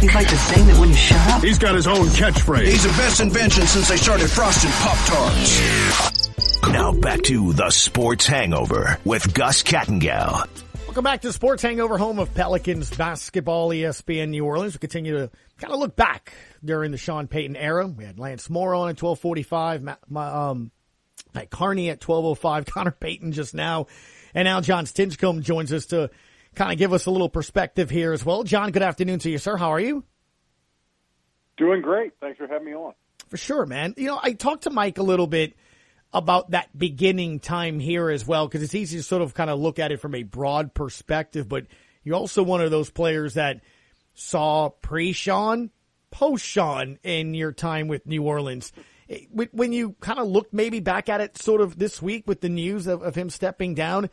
He's like the thing that wouldn't shut up. He's got his own catchphrase. He's the best invention since they started frosted Pop Tarts. Now back to the Sports Hangover with Gus Kattengell. Welcome back to Sports Hangover, home of Pelicans basketball, ESPN New Orleans. We continue to kind of look back during the Sean Payton era. We had Lance Moore on at 1245, my, my, um, Mike Karney at 1205, Connor Payton just now, and now Jon Stinchcomb joins us to kind of give us a little perspective here as well. Jon, good afternoon to you, sir. How are you? Doing great. Thanks for having me on. For sure, man. You know, I talked to Mike a little bit about that beginning time here as well, because it's easy to sort of kind of look at it from a broad perspective, but you're also one of those players that saw pre Sean, post Sean in your time with New Orleans. When you kind of look maybe back at it sort of this week with the news of, of him stepping down,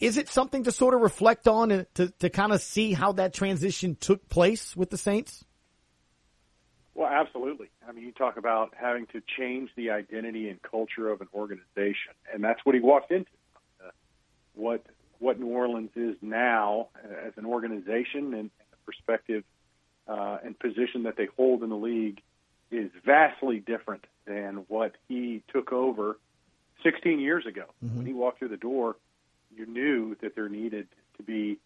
is it something to sort of reflect on and to, to kind of see how that transition took place with the Saints? Well, absolutely. I mean, you talk about having to change the identity and culture of an organization, and that's what he walked into. Uh, what what New Orleans is now as an organization and, the perspective uh, and position that they hold in the league is vastly different than what he took over 16 years ago. Mm-hmm. When he walked through the door, you knew that there needed to be,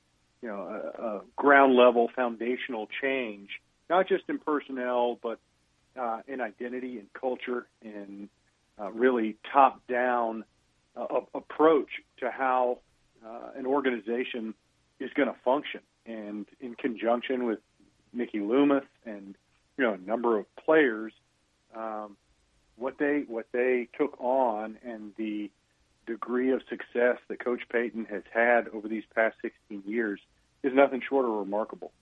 you know, a, a ground level foundational change, not just in personnel, but uh, in identity and culture and uh, really top down uh, approach to how uh, an organization is going to function. And in conjunction with Mickey Loomis and you know a number of players, um, what they what they took on and the degree of success that Coach Payton has had over these past 16 years is nothing short of remarkable.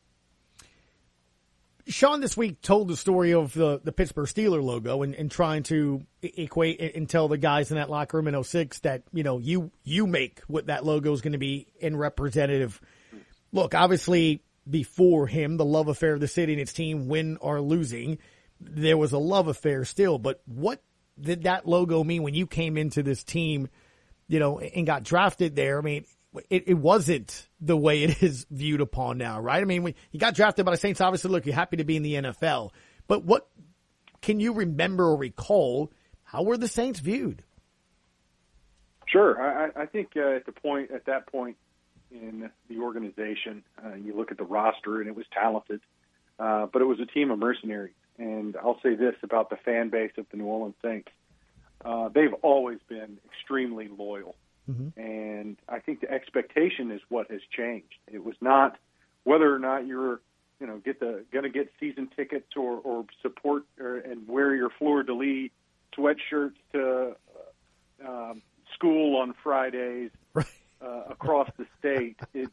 Sean this week told the story of the, the Pittsburgh Steeler logo and, and trying to equate and tell the guys in that locker room in 06 that, you know, you, you make what that logo is going to be in representative. Look, obviously before him, the love affair of the city and its team win or losing, there was a love affair still, but what did that logo mean when you came into this team – you know, and got drafted there. I mean, it, it wasn't the way it is viewed upon now, right? I mean, when you got drafted by the Saints, obviously, look, you're happy to be in the NFL. But what can you remember or recall? How were the Saints viewed? Sure, I, I think uh, at the point at that point in the organization, uh, you look at the roster and it was talented, uh, but it was a team of mercenaries. And I'll say this about the fan base of the New Orleans Saints: uh, they've always been extremely loyal. Mm-hmm. And I think the expectation is what has changed. It was not whether or not you're, you know, get the going to get season tickets or, or support or, and wear your fleur de lis sweatshirts to uh, um, school on Fridays right. uh, across the state. It,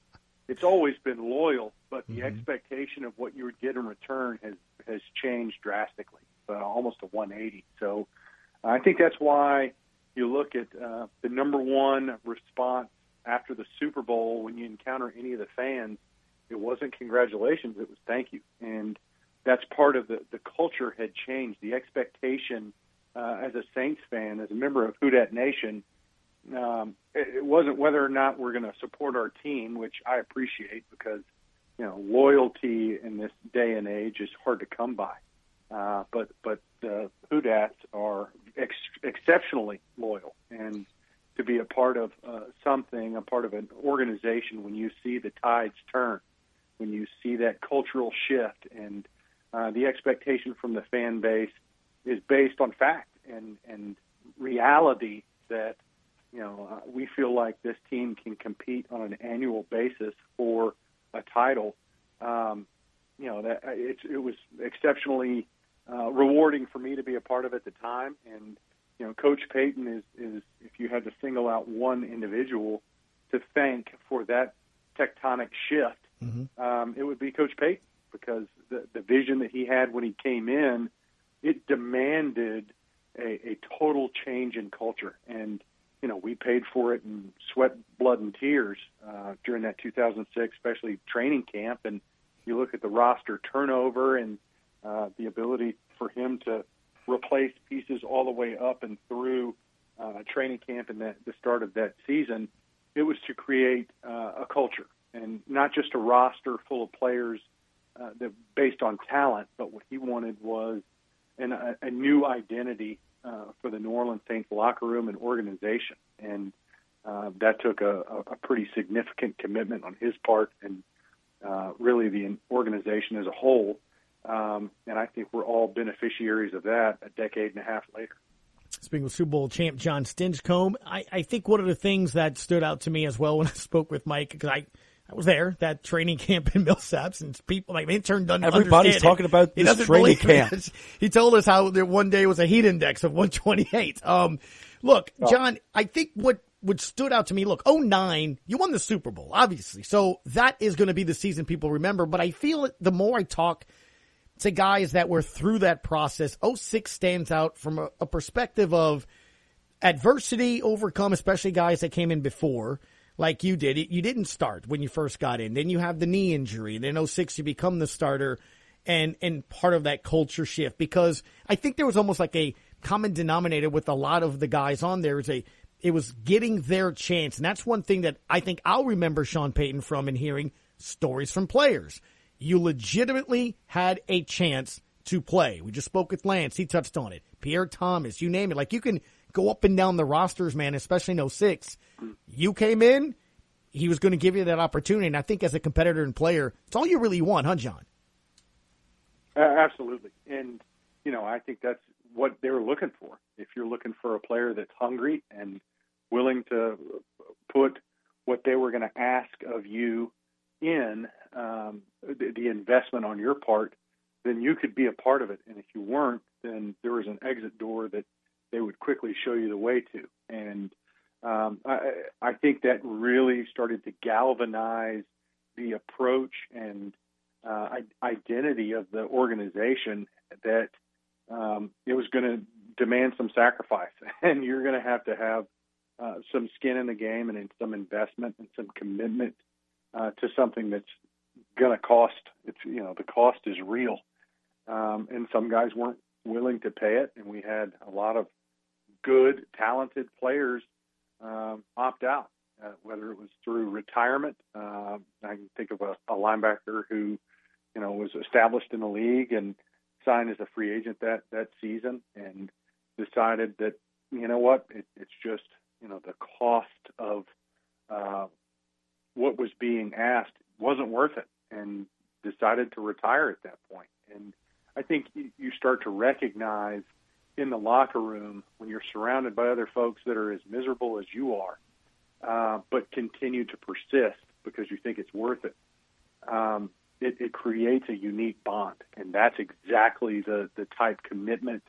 it's always been loyal, but the mm-hmm. expectation of what you would get in return has has changed drastically, uh, almost a 180. So I think that's why you look at uh, the number one response after the Super Bowl when you encounter any of the fans. It wasn't congratulations; it was thank you, and that's part of the the culture had changed. The expectation uh, as a Saints fan, as a member of Who Dat Nation, um, it, it wasn't whether or not we're going to support our team, which I appreciate because you know loyalty in this day and age is hard to come by. Uh, but but the Who Dats are ex- exceptionally loyal, and to be a part of uh, something, a part of an organization, when you see the tides turn, when you see that cultural shift, and uh, the expectation from the fan base is based on fact and and reality that you know uh, we feel like this team can compete on an annual basis for a title. Um, you know that uh, it was exceptionally uh, rewarding for me to be a part of at the time. And you know, Coach Payton is is if you had to single out one individual to thank for that tectonic shift, mm-hmm. um, it would be Coach Payton because the the vision that he had when he came in, it demanded a, a total change in culture and. You know, we paid for it in sweat, blood, and tears uh, during that 2006, especially training camp. And you look at the roster turnover and uh, the ability for him to replace pieces all the way up and through uh, training camp and the, the start of that season, it was to create uh, a culture and not just a roster full of players uh, the, based on talent, but what he wanted was an, a, a new identity uh, for the New Orleans Saints locker room and organization, and uh, that took a, a pretty significant commitment on his part, and uh, really the organization as a whole. Um, and I think we're all beneficiaries of that a decade and a half later. Speaking with Super Bowl champ Jon Stinchcomb, I, I think one of the things that stood out to me as well when I spoke with Mike, because I, I was there, that training camp in Millsaps, and people, my intern doesn't Everybody's understand talking it. about this training camp. it. He told us how there one day was a heat index of 128. Um, look, Jon, I think what what stood out to me, look, 09, you won the Super Bowl, obviously. So that is going to be the season people remember. But I feel it, the more I talk to guys that were through that process, 06 stands out from a, a perspective of adversity overcome, especially guys that came in before, like you did. You didn't start when you first got in. Then you have the knee injury. And Then 06, you become the starter and, and part of that culture shift because I think there was almost like a common denominator with a lot of the guys on there is a, it was getting their chance. And that's one thing that I think I'll remember Sean Payton from and hearing stories from players. You legitimately had a chance to play. We just spoke with Lance. He touched on it. Pierre Thomas, you name it. Like you can go up and down the rosters, man, especially in 06. You came in, he was going to give you that opportunity. And I think as a competitor and player, it's all you really want, huh, Jon? Uh, absolutely. And, you know, I think that's what they were looking for. If you're looking for a player that's hungry and willing to put what they were going to ask of you in um, the, the investment on your part, then you could be a part of it. And if you weren't, then there was an exit door that they would quickly show you the way to. And um, I, I think that really started to galvanize the approach and uh, identity of the organization that um, it was going to demand some sacrifice, and you're going to have to have uh, some skin in the game and in some investment and some commitment uh, to something that's going to cost. It's you know the cost is real, um, and some guys weren't willing to pay it, and we had a lot of good, talented players um, opt out, uh, whether it was through retirement. Uh, I can think of a, a linebacker who, you know, was established in the league and signed as a free agent that that season, and decided that you know what, it, it's just you know the cost of uh, what was being asked wasn't worth it, and decided to retire at that point. And I think you start to recognize in the locker room when you're surrounded by other folks that are as miserable as you are, uh, but continue to persist because you think it's worth it. Um, it, it creates a unique bond, and that's exactly the the type commitment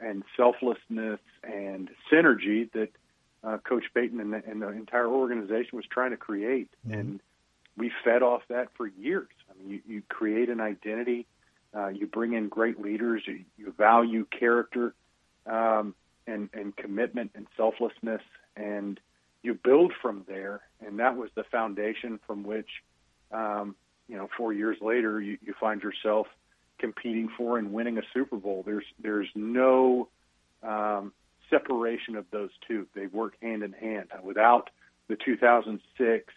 and selflessness and synergy that uh, Coach Payton and the, and the, entire organization was trying to create. Mm-hmm. And we fed off that for years. I mean, you, you create an identity, uh, you bring in great leaders, you, you value character um, and, and commitment and selflessness, and you build from there. And that was the foundation from which, um, you know, four years later, you, you find yourself competing for and winning a Super Bowl. There's there's no um, separation of those two. They work hand in hand. Without the 2006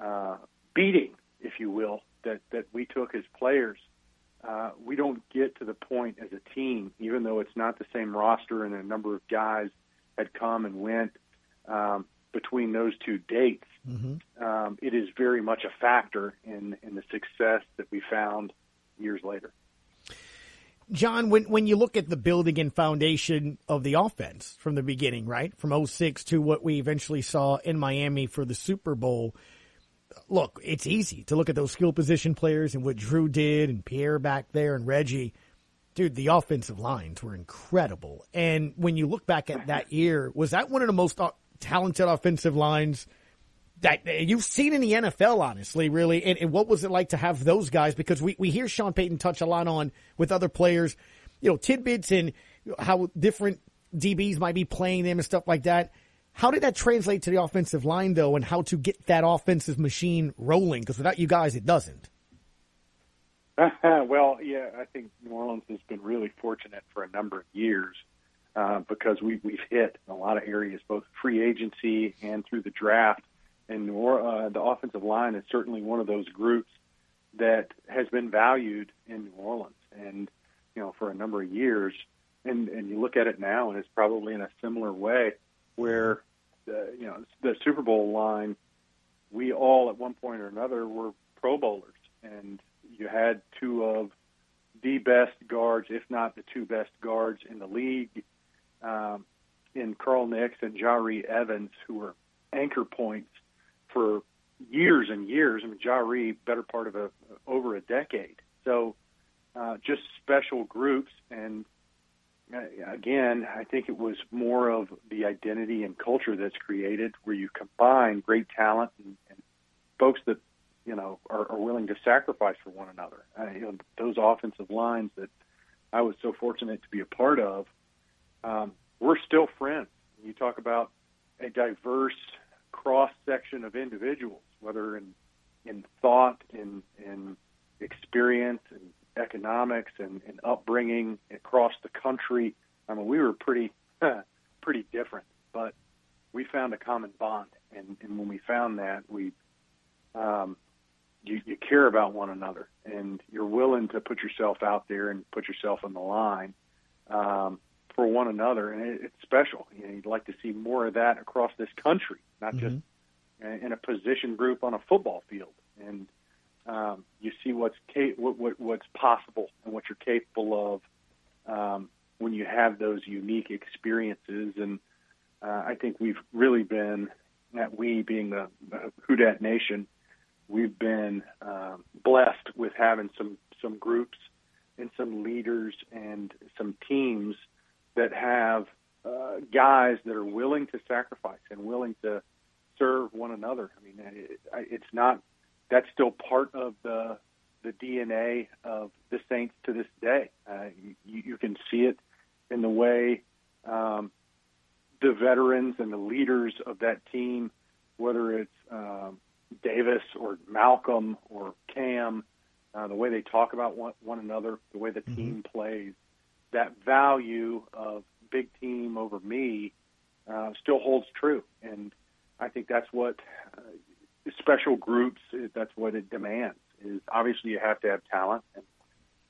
uh, beating, if you will, that that we took as players, uh, we don't get to the point as a team, even though it's not the same roster and a number of guys had come and went um, between those two dates. Mm-hmm. Um, it is very much a factor in in the success that we found years later. Jon, when when you look at the building and foundation of the offense from the beginning, right? From 06 to what we eventually saw in Miami for the Super Bowl. Look, it's easy to look at those skill position players and what Drew did and Pierre back there and Reggie. Dude, the offensive lines were incredible. And when you look back at that year, was that one of the most uh, talented offensive lines that you've seen in the NFL, honestly, really. And, and, what was it like to have those guys? Because we, we hear Sean Payton touch a lot on with other players, you know, tidbits and how different DBs might be playing them and stuff like that. How did that translate to the offensive line, though, and how to get that offensive machine rolling? Because without you guys, it doesn't. well, yeah, I think New Orleans has been really fortunate for a number of years uh, because we, we've hit a lot of areas, both free agency and through the draft and uh, the offensive line is certainly one of those groups that has been valued in New Orleans, and you know for a number of years. And and you look at it now, and it's probably in a similar way, where the you know the Super Bowl line, we all at one point or another were Pro Bowlers, and you had two of the best guards, if not the two best guards in the league, um, in Carl Nicks and Jahri Evans, who were anchor points for years and years. I mean, Jahri, better part of a over a decade. So, uh, just special groups, and uh, again, I think it was more of the identity and culture that's created, where you combine great talent and, and folks that you know are, are willing to sacrifice for one another. Uh, you know, those offensive lines that I was so fortunate to be a part of. Um, we're still friends. You talk about a diverse cross section of individuals, whether in in thought, in in experience, and economics, and, and upbringing across the country. I mean, we were pretty pretty different, but we found a common bond, and, and when we found that, we um, you, you care about one another, and you're willing to put yourself out there and put yourself on the line. Um, for one another, and it, it's special. You know, you'd like to see more of that across this country, not mm-hmm. just in a position group on a football field. And um, you see what's ca- what, what, what's possible and what you're capable of um, when you have those unique experiences. And uh, I think we've really been, that we being the, the Who Nation, we've been um, blessed with having some some groups and some leaders and some teams that have uh, guys that are willing to sacrifice and willing to serve one another. I mean, it, it's not that's still part of the the DNA of the Saints to this day. Uh, you, you can see it in the way um, the veterans and the leaders of that team, whether it's um, Davis or Malcolm or Cam, uh, the way they talk about one, one another, the way the mm-hmm. team plays, that value of big team over me uh, still holds true, and I think that's what uh, special groups. That's what it demands. Is obviously you have to have talent, and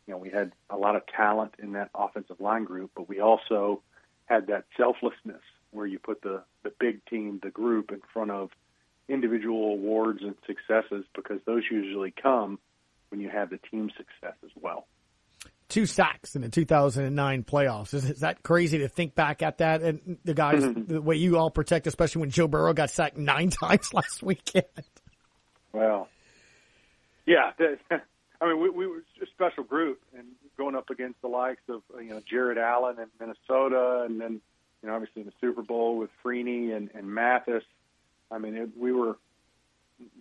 you know we had a lot of talent in that offensive line group, but we also had that selflessness where you put the the big team, the group, in front of individual awards and successes because those usually come when you have the team success as well two sacks in the 2009 playoffs. Is, is, that crazy to think back at that and the guys, mm-hmm. the way you all protect, especially when Joe Burrow got sacked nine times last weekend? Well, yeah. I mean, we, we were a special group and going up against the likes of, you know, Jared Allen in Minnesota and then, you know, obviously in the Super Bowl with Freeney and, and Mathis. I mean, it, we were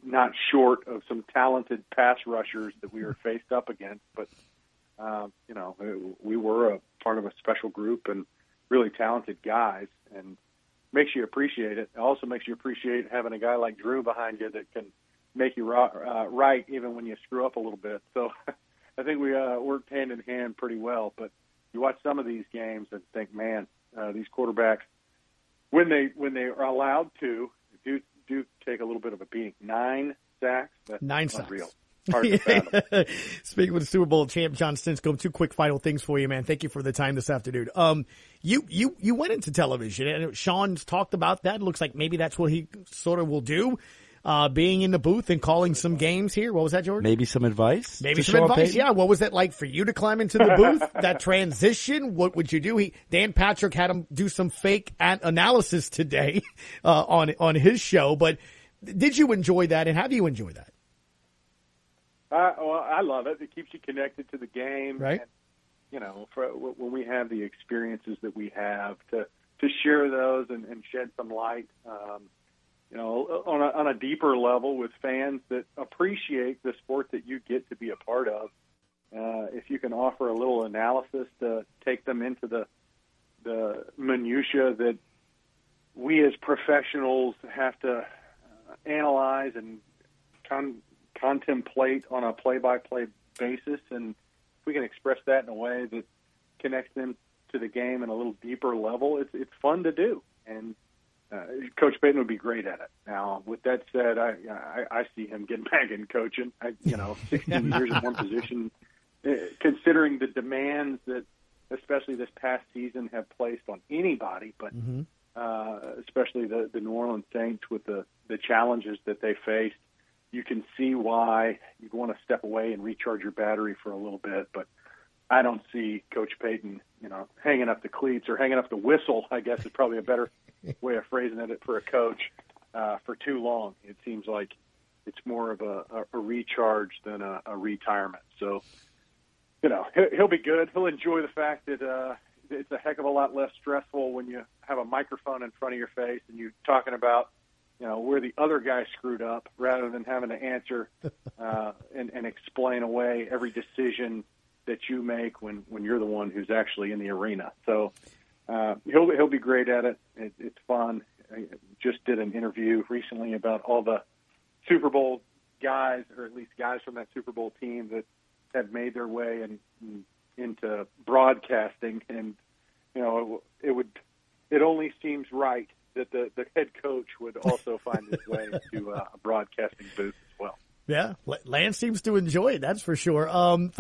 not short of some talented pass rushers that we were faced up against, but uh, you know, we were a part of a special group and really talented guys, and makes you appreciate it. It also makes you appreciate having a guy like Drew behind you that can make you uh, right even when you screw up a little bit. So I think we uh, worked hand in hand pretty well. But you watch some of these games and think, man, uh, these quarterbacks when they when they are allowed to do do take a little bit of a beating. Nine sacks. That's Nine unreal. sacks. Speaking with the Super Bowl champ Jon Stinchcomb, two quick final things for you, man. Thank you for the time this afternoon. Um, you you you went into television, and Sean's talked about that. It looks like maybe that's what he sort of will do. Uh, being in the booth and calling some games here. What was that, George? Maybe some advice. Maybe some advice. Yeah. What was that like for you to climb into the booth? that transition. What would you do? He Dan Patrick had him do some fake analysis today uh, on on his show. But did you enjoy that, and how do you enjoy that? Uh, well, I love it. It keeps you connected to the game, right? And, you know, for when we have the experiences that we have to to share those and, and shed some light, um, you know, on a, on a deeper level with fans that appreciate the sport that you get to be a part of. Uh, if you can offer a little analysis to take them into the the minutia that we as professionals have to uh, analyze and con- contemplate on a play-by-play basis, and if we can express that in a way that connects them to the game in a little deeper level, it's it's fun to do. And uh, Coach Payton would be great at it. Now, with that said, I I, I see him getting back in coaching. I, you know, 16 years in one position, uh, considering the demands that, especially this past season, have placed on anybody, but Mm-hmm. uh, especially the the New Orleans Saints with the the challenges that they faced. You can see why you'd want to step away and recharge your battery for a little bit, but I don't see Coach Payton, you know, hanging up the cleats or hanging up the whistle. I guess is probably a better way of phrasing it for a coach uh, for too long. It seems like it's more of a, a, a recharge than a, a retirement. So, you know, he'll, he'll be good. He'll enjoy the fact that uh, it's a heck of a lot less stressful when you have a microphone in front of your face and you're talking about, you know, where the other guy screwed up rather than having to answer uh, and, and explain away every decision that you make when, when you're the one who's actually in the arena. So uh, he'll he'll be great at it. it. It's fun. I just did an interview recently about all the Super Bowl guys, or at least guys from that Super Bowl team that have made their way in, in, into broadcasting, and you know it, it would it only seems right that the the head coach would also find his way to uh, a broadcasting booth as well. Yeah, Lance seems to enjoy it. That's for sure. Um,